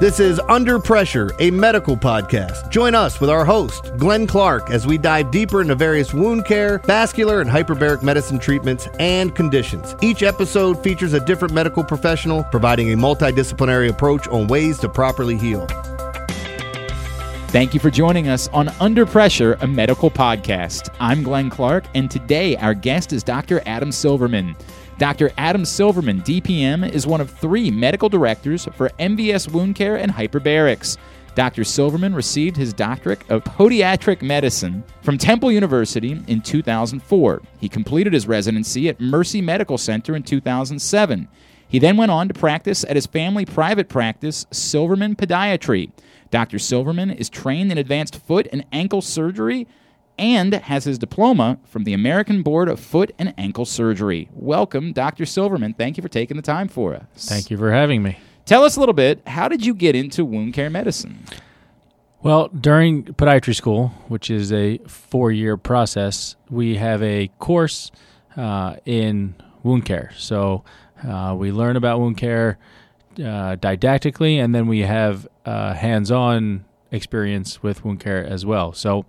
This is Under Pressure, a medical podcast. Join us with our host, Glenn Clark, as we dive deeper into various wound care, vascular, and hyperbaric medicine treatments and conditions. Each episode features a different medical professional providing a multidisciplinary approach on ways to properly heal. Thank you for joining us on Under Pressure, a medical podcast. I'm Glenn Clark, and today our guest is Dr. Adam Silverman. Dr. Adam Silverman, DPM, is one of three medical directors for MVS Wound Care and Hyperbarics. Dr. Silverman received his doctorate of podiatric medicine from Temple University in 2004. He completed his residency at Mercy Medical Center in 2007. He then went on to practice at his family private practice, Silverman Podiatry. Dr. Silverman is trained in advanced foot and ankle surgery and has his diploma from the American Board of Foot and Ankle Surgery. Welcome, Dr. Silverman. Thank you for taking the time for us. Thank you for having me. Tell us a little bit. How did you get into wound care medicine? Well, during podiatry school, which is a four year process, we have a course uh, in wound care. So uh, we learn about wound care uh, didactically, and then we have uh, hands on experience with wound care as well. So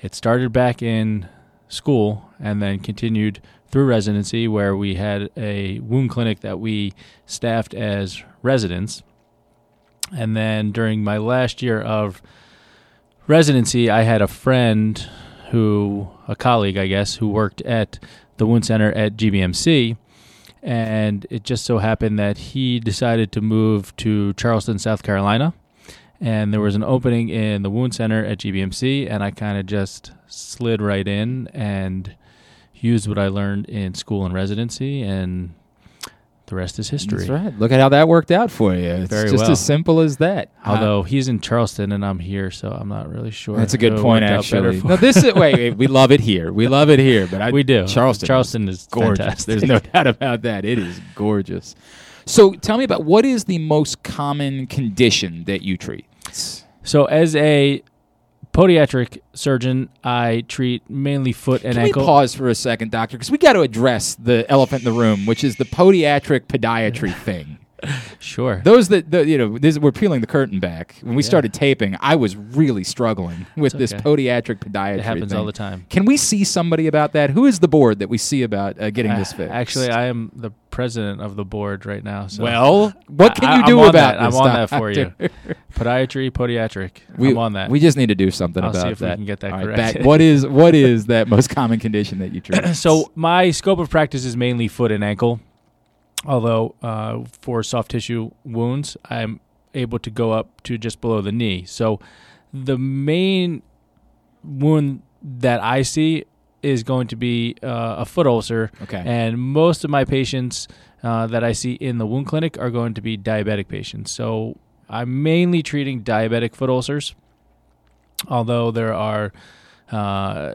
it started back in school and then continued through residency, where we had a wound clinic that we staffed as residents. And then during my last year of residency, I had a friend who, a colleague, I guess, who worked at the wound center at GBMC. And it just so happened that he decided to move to Charleston, South Carolina and there was an opening in the wound center at GBMC, and I kind of just slid right in and used what I learned in school and residency, and the rest is history. That's right. Look at how that worked out for you. It's Very just well. as simple as that. Although he's in Charleston and I'm here, so I'm not really sure. That's a good point, worked out better actually. No, this is wait, wait. We love it here. We love it here. But I, we do. Charleston, Charleston is gorgeous. fantastic. There's no doubt about that. It is gorgeous. So, tell me about what is the most common condition that you treat? So, as a podiatric surgeon, I treat mainly foot and Can ankle. we pause for a second, doctor? Because we got to address the elephant in the room, which is the podiatric podiatry thing. Sure. Those that the, you know, this, we're peeling the curtain back. When we started taping, I was really struggling with this okay. podiatric podiatry. It happens thing. all the time. Can we see somebody about that? Who is the board that we see about uh, getting this Uh, fixed? Actually, I am the president of the board right now. So well, what can I- you do about that. this? I'm on that for you. Podiatry, podiatric. we, I'm on that. We just need to do something I'll about see if we that. can get that right, back- what is what is that most common condition that you treat? so my scope of practice is mainly foot and ankle. Although uh, for soft tissue wounds, I'm able to go up to just below the knee. So the main wound that I see is going to be uh, a foot ulcer. Okay. And most of my patients uh, that I see in the wound clinic are going to be diabetic patients. So I'm mainly treating diabetic foot ulcers, although there are uh,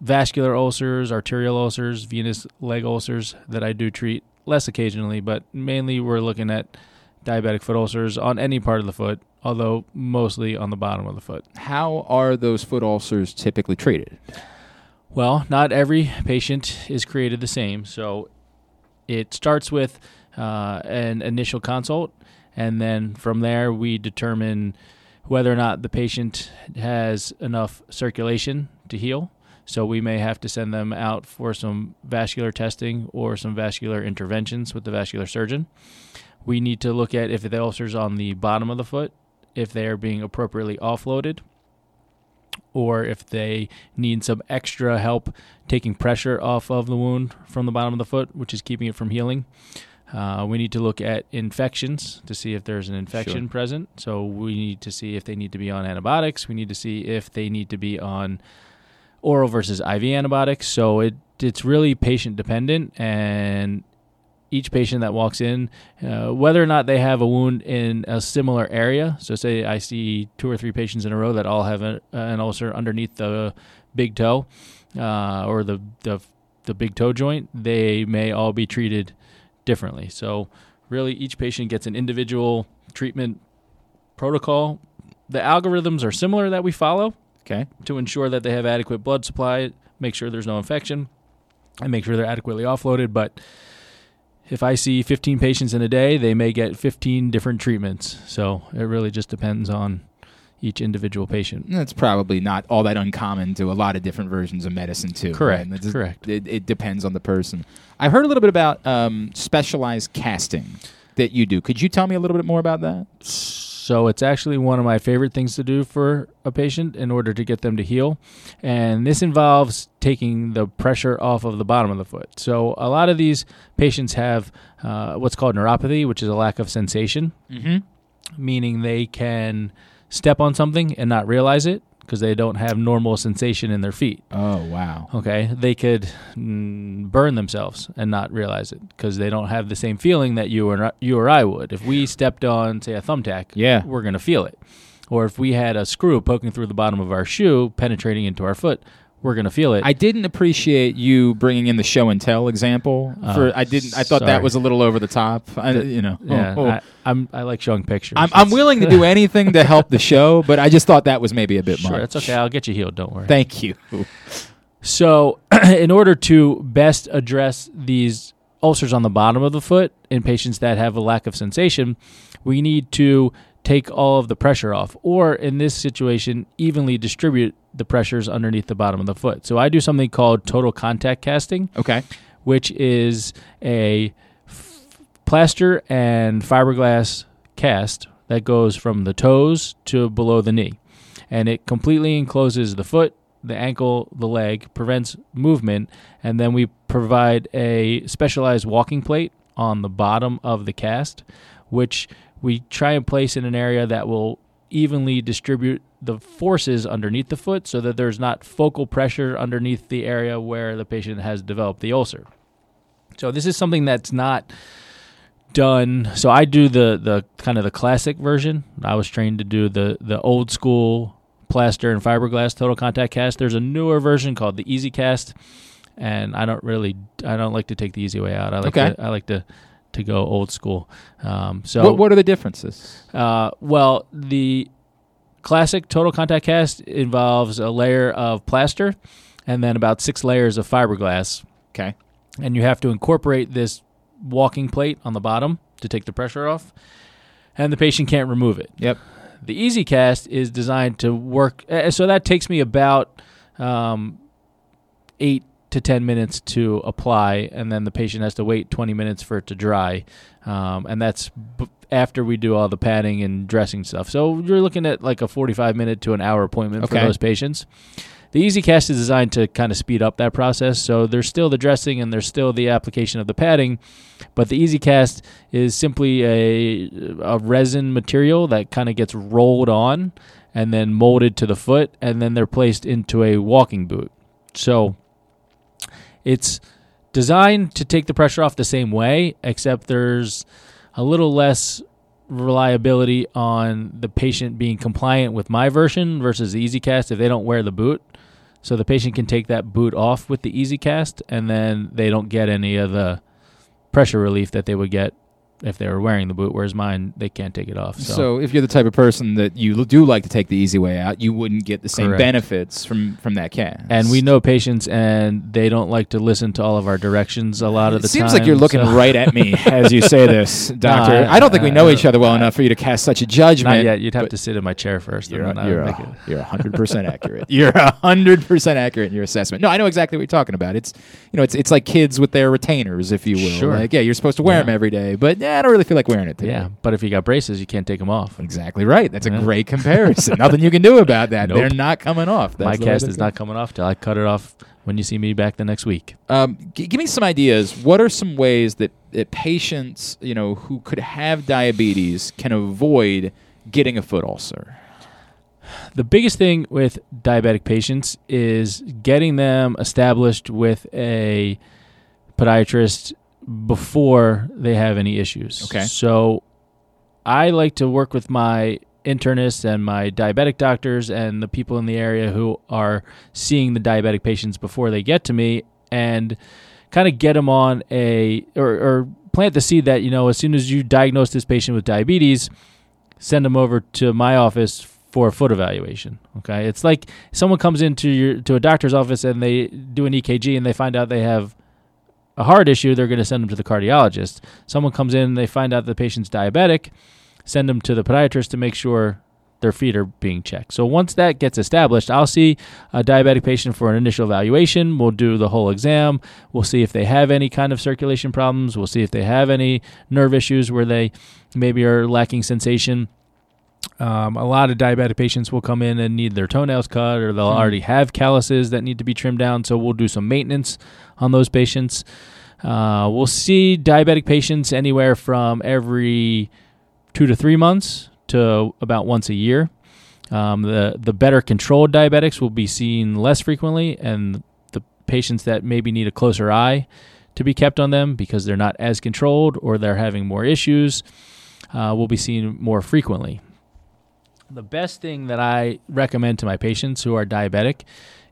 vascular ulcers, arterial ulcers, venous leg ulcers that I do treat less occasionally, but mainly we're looking at diabetic foot ulcers on any part of the foot, although mostly on the bottom of the foot. How are those foot ulcers typically treated? Well, not every patient is created the same. So it starts with uh, an initial consult, and then from there, we determine whether or not the patient has enough circulation to heal. So we may have to send them out for some vascular testing or some vascular interventions with the vascular surgeon. We need to look at if the ulcer's on the bottom of the foot, if they are being appropriately offloaded, or if they need some extra help taking pressure off of the wound from the bottom of the foot, which is keeping it from healing. Uh, we need to look at infections to see if there's an infection Sure. present. So we need to see if they need to be on antibiotics. We need to see if they need to be on oral versus IV antibiotics. So it it's really patient dependent, and each patient that walks in, uh, whether or not they have a wound in a similar area. So, say I see two or three patients in a row that all have a, an ulcer underneath the big toe uh, or the, the the big toe joint. They may all be treated differently. So, really, each patient gets an individual treatment protocol. The algorithms are similar that we follow Okay. to ensure that they have adequate blood supply, make sure there's no infection, and make sure they're adequately offloaded. But if I see 15 patients in a day, they may get 15 different treatments. So it really just depends on each individual patient. That's probably not all that uncommon to a lot of different versions of medicine, too. Correct, right? It's- correct. It, it depends on the person. I've heard a little bit about um, specialized casting that you do. Could you tell me a little bit more about that? So it's actually one of my favorite things to do for a patient in order to get them to heal. And this involves taking the pressure off of the bottom of the foot. So a lot of these patients have uh, what's called neuropathy, which is a lack of sensation, Mm-hmm. meaning they can step on something and not realize it because they don't have normal sensation in their feet. Oh, wow. Okay, they could mm, burn themselves and not realize it because they don't have the same feeling that you or you or I would. If we stepped on, say, a thumbtack, Yeah. we're gonna feel it. Or if we had a screw poking through the bottom of our shoe, penetrating into our foot, we're gonna feel it. I didn't appreciate you bringing in the show and tell example. Oh, for I didn't. I thought that was a little over the top. I, you know. yeah, Oh, oh. I, I'm I like showing pictures. I'm, I'm willing to do anything to help the show, but I just thought that was maybe a bit Sure, much. that's okay. I'll get you healed. Don't worry. Thank you. So, in order to best address these ulcers on the bottom of the foot in patients that have a lack of sensation, we need to take all of the pressure off, or in this situation, evenly distribute the pressures underneath the bottom of the foot. So, I do something called total contact casting, Okay. which is a f- plaster and fiberglass cast that goes from the toes to below the knee. And it completely encloses the foot, the ankle, the leg, prevents movement, and then we provide a specialized walking plate on the bottom of the cast, which we try and place in an area that will evenly distribute the forces underneath the foot so that there's not focal pressure underneath the area where the patient has developed the ulcer. So this is something that's not done. So I do the the kind of the classic version. I was trained to do the the old school plaster and fiberglass total contact cast. There's a newer version called the Easy Cast, and I don't really I don't like to take the easy way out. I like Okay. to I like to to go old school. Um, so what What are the differences? uh, well, the classic total contact cast involves a layer of plaster and then about six layers of fiberglass. Okay. And you have to incorporate this walking plate on the bottom to take the pressure off, and the patient can't remove it. Yep. The Easy Cast is designed to work, uh, so that takes me about um, eight to 10 minutes to apply, and then the patient has to wait 20 minutes for it to dry. Um, and that's b- after we do all the padding and dressing stuff. So you're looking at like a 45 minute to an hour appointment for those patients. The Easy Cast is designed to kind of speed up that process. So there's still the dressing and there's still the application of the padding, but the Easy Cast is simply a, a resin material that kind of gets rolled on and then molded to the foot, and then they're placed into a walking boot. So it's designed to take the pressure off the same way, except there's a little less reliability on the patient being compliant with my version versus the EasyCast if they don't wear the boot. So the patient can take that boot off with the EasyCast, and then they don't get any of the pressure relief that they would get if they were wearing the boot. Whereas mine, they can't take it off. So, So, if you're the type of person that you do like to take the easy way out, you wouldn't get the same Correct. benefits from from that cast. and we know patients, and they don't like to listen to all of our directions a lot of the time. it seems time. like you're looking so- right at me as you say this, Doctor. I- I, don't think we uh, know I- each uh, other well uh, enough for you to cast such a judgment. Not yet. You'd have to sit in my chair first. You're you're a, you're hundred percent accurate. You're hundred percent accurate in your assessment. No, I know exactly what you're talking about. It's you know it's it's like kids with their retainers, if you will. Sure. Like yeah, you're supposed to wear Yeah. them every day, but yeah, I don't really feel like wearing it today. Yeah, but if you got braces, you can't take them off. Exactly right. That's a great comparison. Nothing you can do about that. Nope. They're not coming off. That's my cast is not coming off till I cut it off when you see me back the next week. Um, g- give me some ideas. What are some ways that, that patients, you know, who could have diabetes can avoid getting a foot ulcer? The biggest thing with diabetic patients is getting them established with a podiatrist before they have any issues. Okay. So I like to work with my internists and my diabetic doctors and the people in the area who are seeing the diabetic patients before they get to me and kind of get them on a or, or plant the seed that you know as soon as you diagnose this patient with diabetes send them over to my office for a foot evaluation okay it's like someone comes into your to a doctor's office and they do an EKG and they find out they have a heart issue, they're going to send them to the cardiologist. Someone comes in, they find out the patient's diabetic, send them to the podiatrist to make sure their feet are being checked. So once that gets established, I'll see a diabetic patient for an initial evaluation. We'll do the whole exam. We'll see if they have any kind of circulation problems. We'll see if they have any nerve issues where they maybe are lacking sensation. Um, a lot of diabetic patients will come in and need their toenails cut, or they'll Hmm. already have calluses that need to be trimmed down. So we'll do some maintenance on those patients. Uh, we'll see diabetic patients anywhere from every two to three months to about once a year. Um, the the better controlled diabetics will be seen less frequently, and the patients that maybe need a closer eye to be kept on them because they're not as controlled or they're having more issues uh, will be seen more frequently. The best thing that I recommend to my patients who are diabetic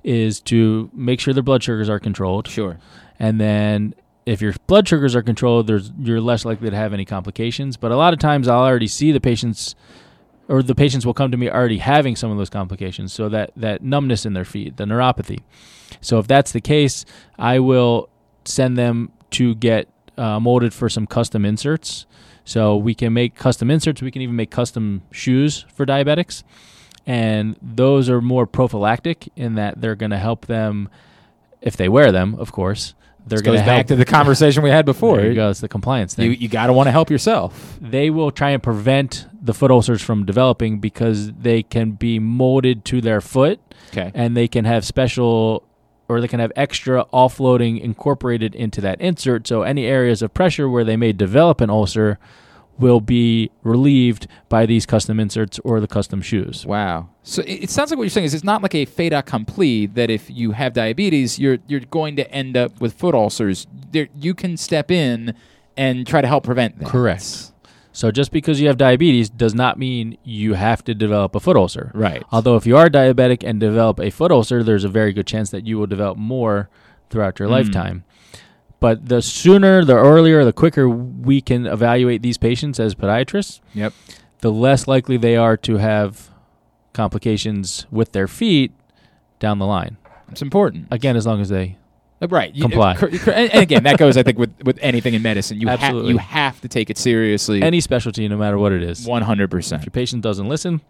is to make sure their blood sugars are controlled. Sure. And then if your blood sugars are controlled, there's you're less likely to have any complications. But a lot of times I'll already see the patients or the patients will come to me already having some of those complications. So that that numbness in their feet, the neuropathy. So if that's the case, I will send them to get uh, molded for some custom inserts. So we can make custom inserts. We can even make custom shoes for diabetics, and those are more prophylactic in that they're going to help them if they wear them. Of course, they're This going goes to help. back to the conversation we had before. There you go. It's the compliance thing You, you got to want to help yourself. they will try and prevent the foot ulcers from developing because they can be molded to their foot Okay. and they can have special or they can have extra offloading incorporated into that insert so any areas of pressure where they may develop an ulcer will be relieved by these custom inserts or the custom shoes Wow. So it, it sounds like what you're saying is it's not like a fait accompli that if you have diabetes, you're you're going to end up with foot ulcers. There, you can step in and try to help prevent that. Correct. So just because you have diabetes does not mean you have to develop a foot ulcer Right. Although if you are diabetic and develop a foot ulcer, there's a very good chance that you will develop more throughout your Mm. lifetime. But the sooner, the earlier, the quicker we can evaluate these patients as podiatrists, Yep. the less likely they are to have complications with their feet down the line. It's important. Again, as long as they Right. You- Comply. and, again, that goes, I think, with, with anything in medicine. You, ha- you have to take it seriously. any specialty, no matter what it is. 100%. If your patient doesn't listen,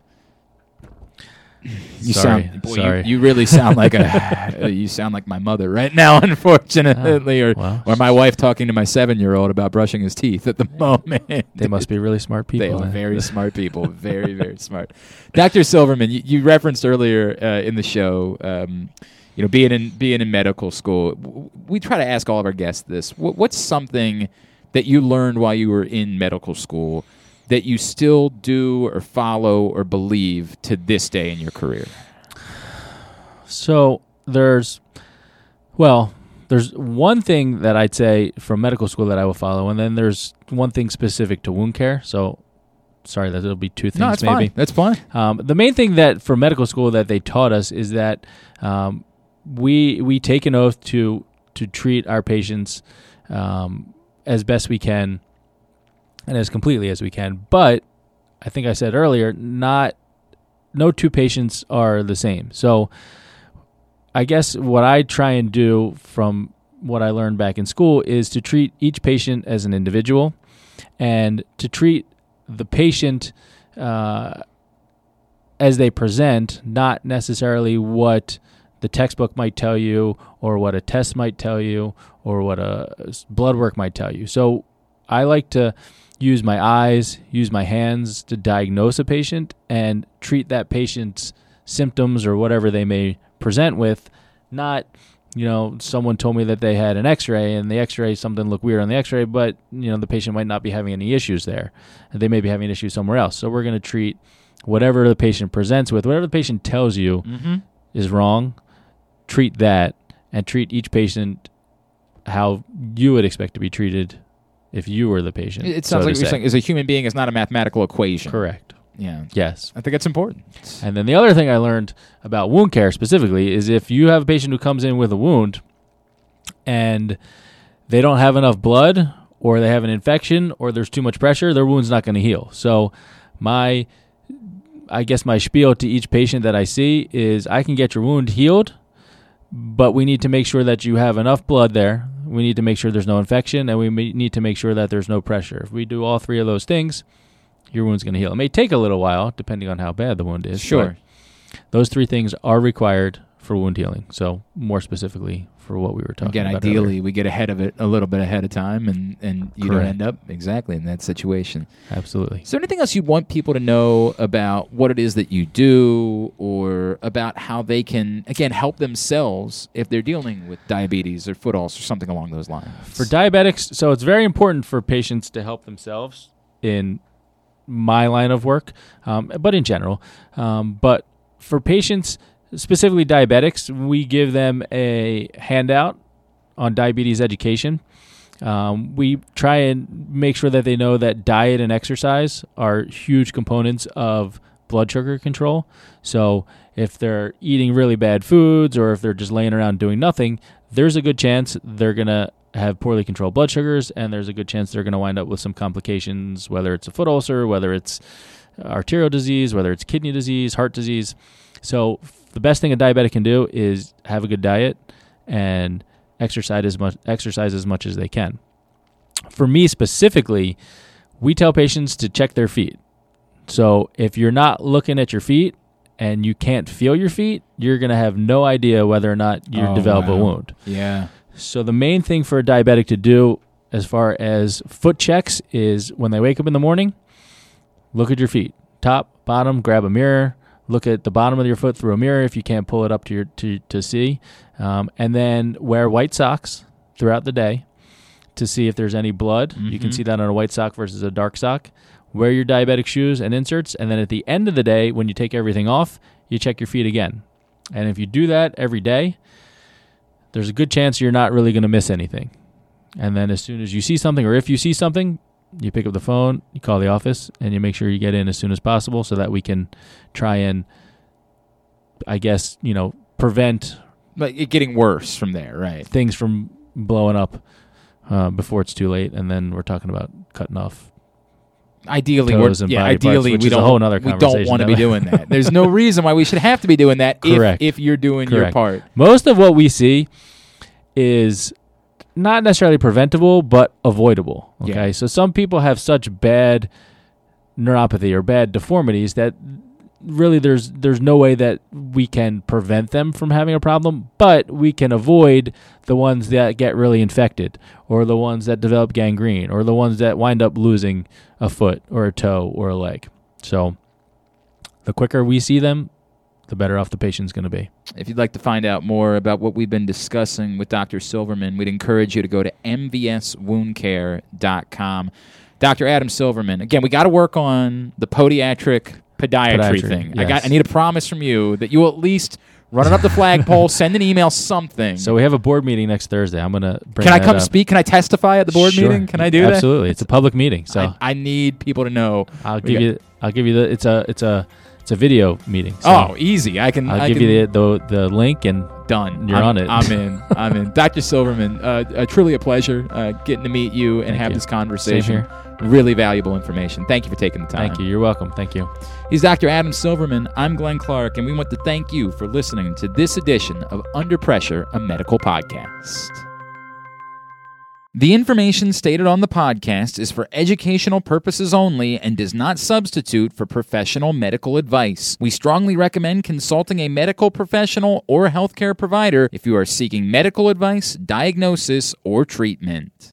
You Sorry, sound, boy, sorry. You, really sound like a, uh, you sound like my mother right now, unfortunately, or well, or my wife talking to my seven-year-old about brushing his teeth at the moment. they must be really smart people. They are then. very smart people, very very smart. Doctor Silverman, you, you referenced earlier uh, in the show, um, you know, being in being in medical school. We try to ask all of our guests this: what, What's something that you learned while you were in medical school that you still do or follow or believe to this day in your career? So there's, well, there's one thing that I'd say from medical school that I will follow, and then there's one thing specific to wound care. So, sorry, that it'll be two things no, that's maybe. fine. That's fine. Um, the main thing that for medical school that they taught us is that um, we we take an oath to to treat our patients um, as best we can and as completely as we can. But I think I said earlier, not no two patients are the same. So I guess what I try and do from what I learned back in school is to treat each patient as an individual and to treat the patient uh, as they present, not necessarily what the textbook might tell you or what a test might tell you or what a blood work might tell you. So I like to use my eyes, use my hands to diagnose a patient and treat that patient's symptoms or whatever they may present with, not you know, someone told me that they had an x-ray and the x-ray something looked weird on the x-ray, but you know, the patient might not be having any issues there. They may be having issues somewhere else. So we're going to treat whatever the patient presents with, whatever the patient tells you Mm-hmm. is wrong, treat that and treat each patient how you would expect to be treated if you were the patient. It, it so sounds like you're say. saying is a human being is not a mathematical equation. Correct. Yeah. Yes. I think that's important. And then the other thing I learned about wound care specifically is if you have a patient who comes in with a wound and they don't have enough blood or they have an infection or there's too much pressure, their wound's not going to heal. So my I guess my spiel to each patient that I see is I can get your wound healed, but we need to make sure that you have enough blood there. we need to make sure there's no infection, and we need to make sure that there's no pressure. If we do all three of those things, your wound's going to heal. It may take a little while, depending on how bad the wound is. Sure. Those three things are required for wound healing. So, more specifically for what we were talking Again, about. Again, ideally, earlier. we get ahead of it a little bit ahead of time, and and you don't end up exactly in that situation. absolutely. Is there anything else you'd want people to know about what it is that you do, or about how they can again help themselves if they're dealing with diabetes or foot ulcers or something along those lines? For diabetics, so it's very important for patients to help themselves in my line of work, um, but in general. Um, but for patients, specifically diabetics, we give them a handout on diabetes education. Um, we try and make sure that they know that diet and exercise are huge components of blood sugar control. So if they're eating really bad foods or if they're just laying around doing nothing, there's a good chance they're going to have poorly controlled blood sugars and there's a good chance they're going to wind up with some complications, whether it's a foot ulcer, whether it's arterial disease, whether it's kidney disease, heart disease. So the best thing a diabetic can do is have a good diet and exercise as much exercise as much as they can. For me specifically, we tell patients to check their feet. So if you're not looking at your feet and you can't feel your feet, you're going to have no idea whether or not you Oh, develop a wound. yeah, So the main thing for a diabetic to do as far as foot checks is when they wake up in the morning, look at your feet. Top, bottom, grab a mirror, look at the bottom of your foot through a mirror if you can't pull it up to your to to see. Um, and then wear white socks throughout the day to see if there's any blood. You can Mhm. see that on a white sock versus a dark sock. Wear your diabetic shoes and inserts, and then at the end of the day, when you take everything off, you check your feet again. And if you do that every day, there's a good chance you're not really going to miss anything. And then as soon as you see something, or if you see something, you pick up the phone, you call the office, and you make sure you get in as soon as possible so that we can try and, I guess, you know, prevent but it getting worse from there, right? things from blowing up uh, before it's too late. And then we're talking about cutting off. Ideally, we're, and yeah, body parts, ideally which we is don't we don't want to be doing that. There's no reason why we should have to be doing that if Correct. if you're doing your part. Most of what we see is not necessarily preventable, but avoidable. Okay. Yeah. So some people have such bad neuropathy or bad deformities that really there's there's no way that we can prevent them from having a problem, but we can avoid the ones that get really infected or the ones that develop gangrene or the ones that wind up losing a foot or a toe or a leg. So the quicker we see them, the better off the patient's going to be. If you'd like to find out more about what we've been discussing with Dr. Silverman, we'd encourage you to go to mvswoundcare.com. Dr. Adam Silverman, again, we got to work on the podiatric podiatry, Podiatry, thing. I got. I need a promise from you that you will at least run it up the flagpole, send an email, something. So we have a board meeting next Thursday. I'm gonna bring. can I come up. speak? Can I testify at the board Sure. meeting? Can I do that? Absolutely. It's a public meeting, so I, I need people to know. I'll give got- you. I'll give you the. It's a. It's a. It's a video meeting. So oh, easy. I can. I'll I give can, you the, the the link and done. You're I'm, on it. I'm in. I'm in. Dr. Silverman, uh, uh, truly a pleasure uh, getting to meet you and Thank have you. this conversation. Really valuable information. Thank you for taking the time. thank you. You're welcome. Thank you. He's Dr. Adam Silverman. I'm Glenn Clark, and we want to thank you for listening to this edition of Under Pressure, a medical podcast. The information stated on the podcast is for educational purposes only and does not substitute for professional medical advice. We strongly recommend consulting a medical professional or healthcare provider if you are seeking medical advice, diagnosis, or treatment.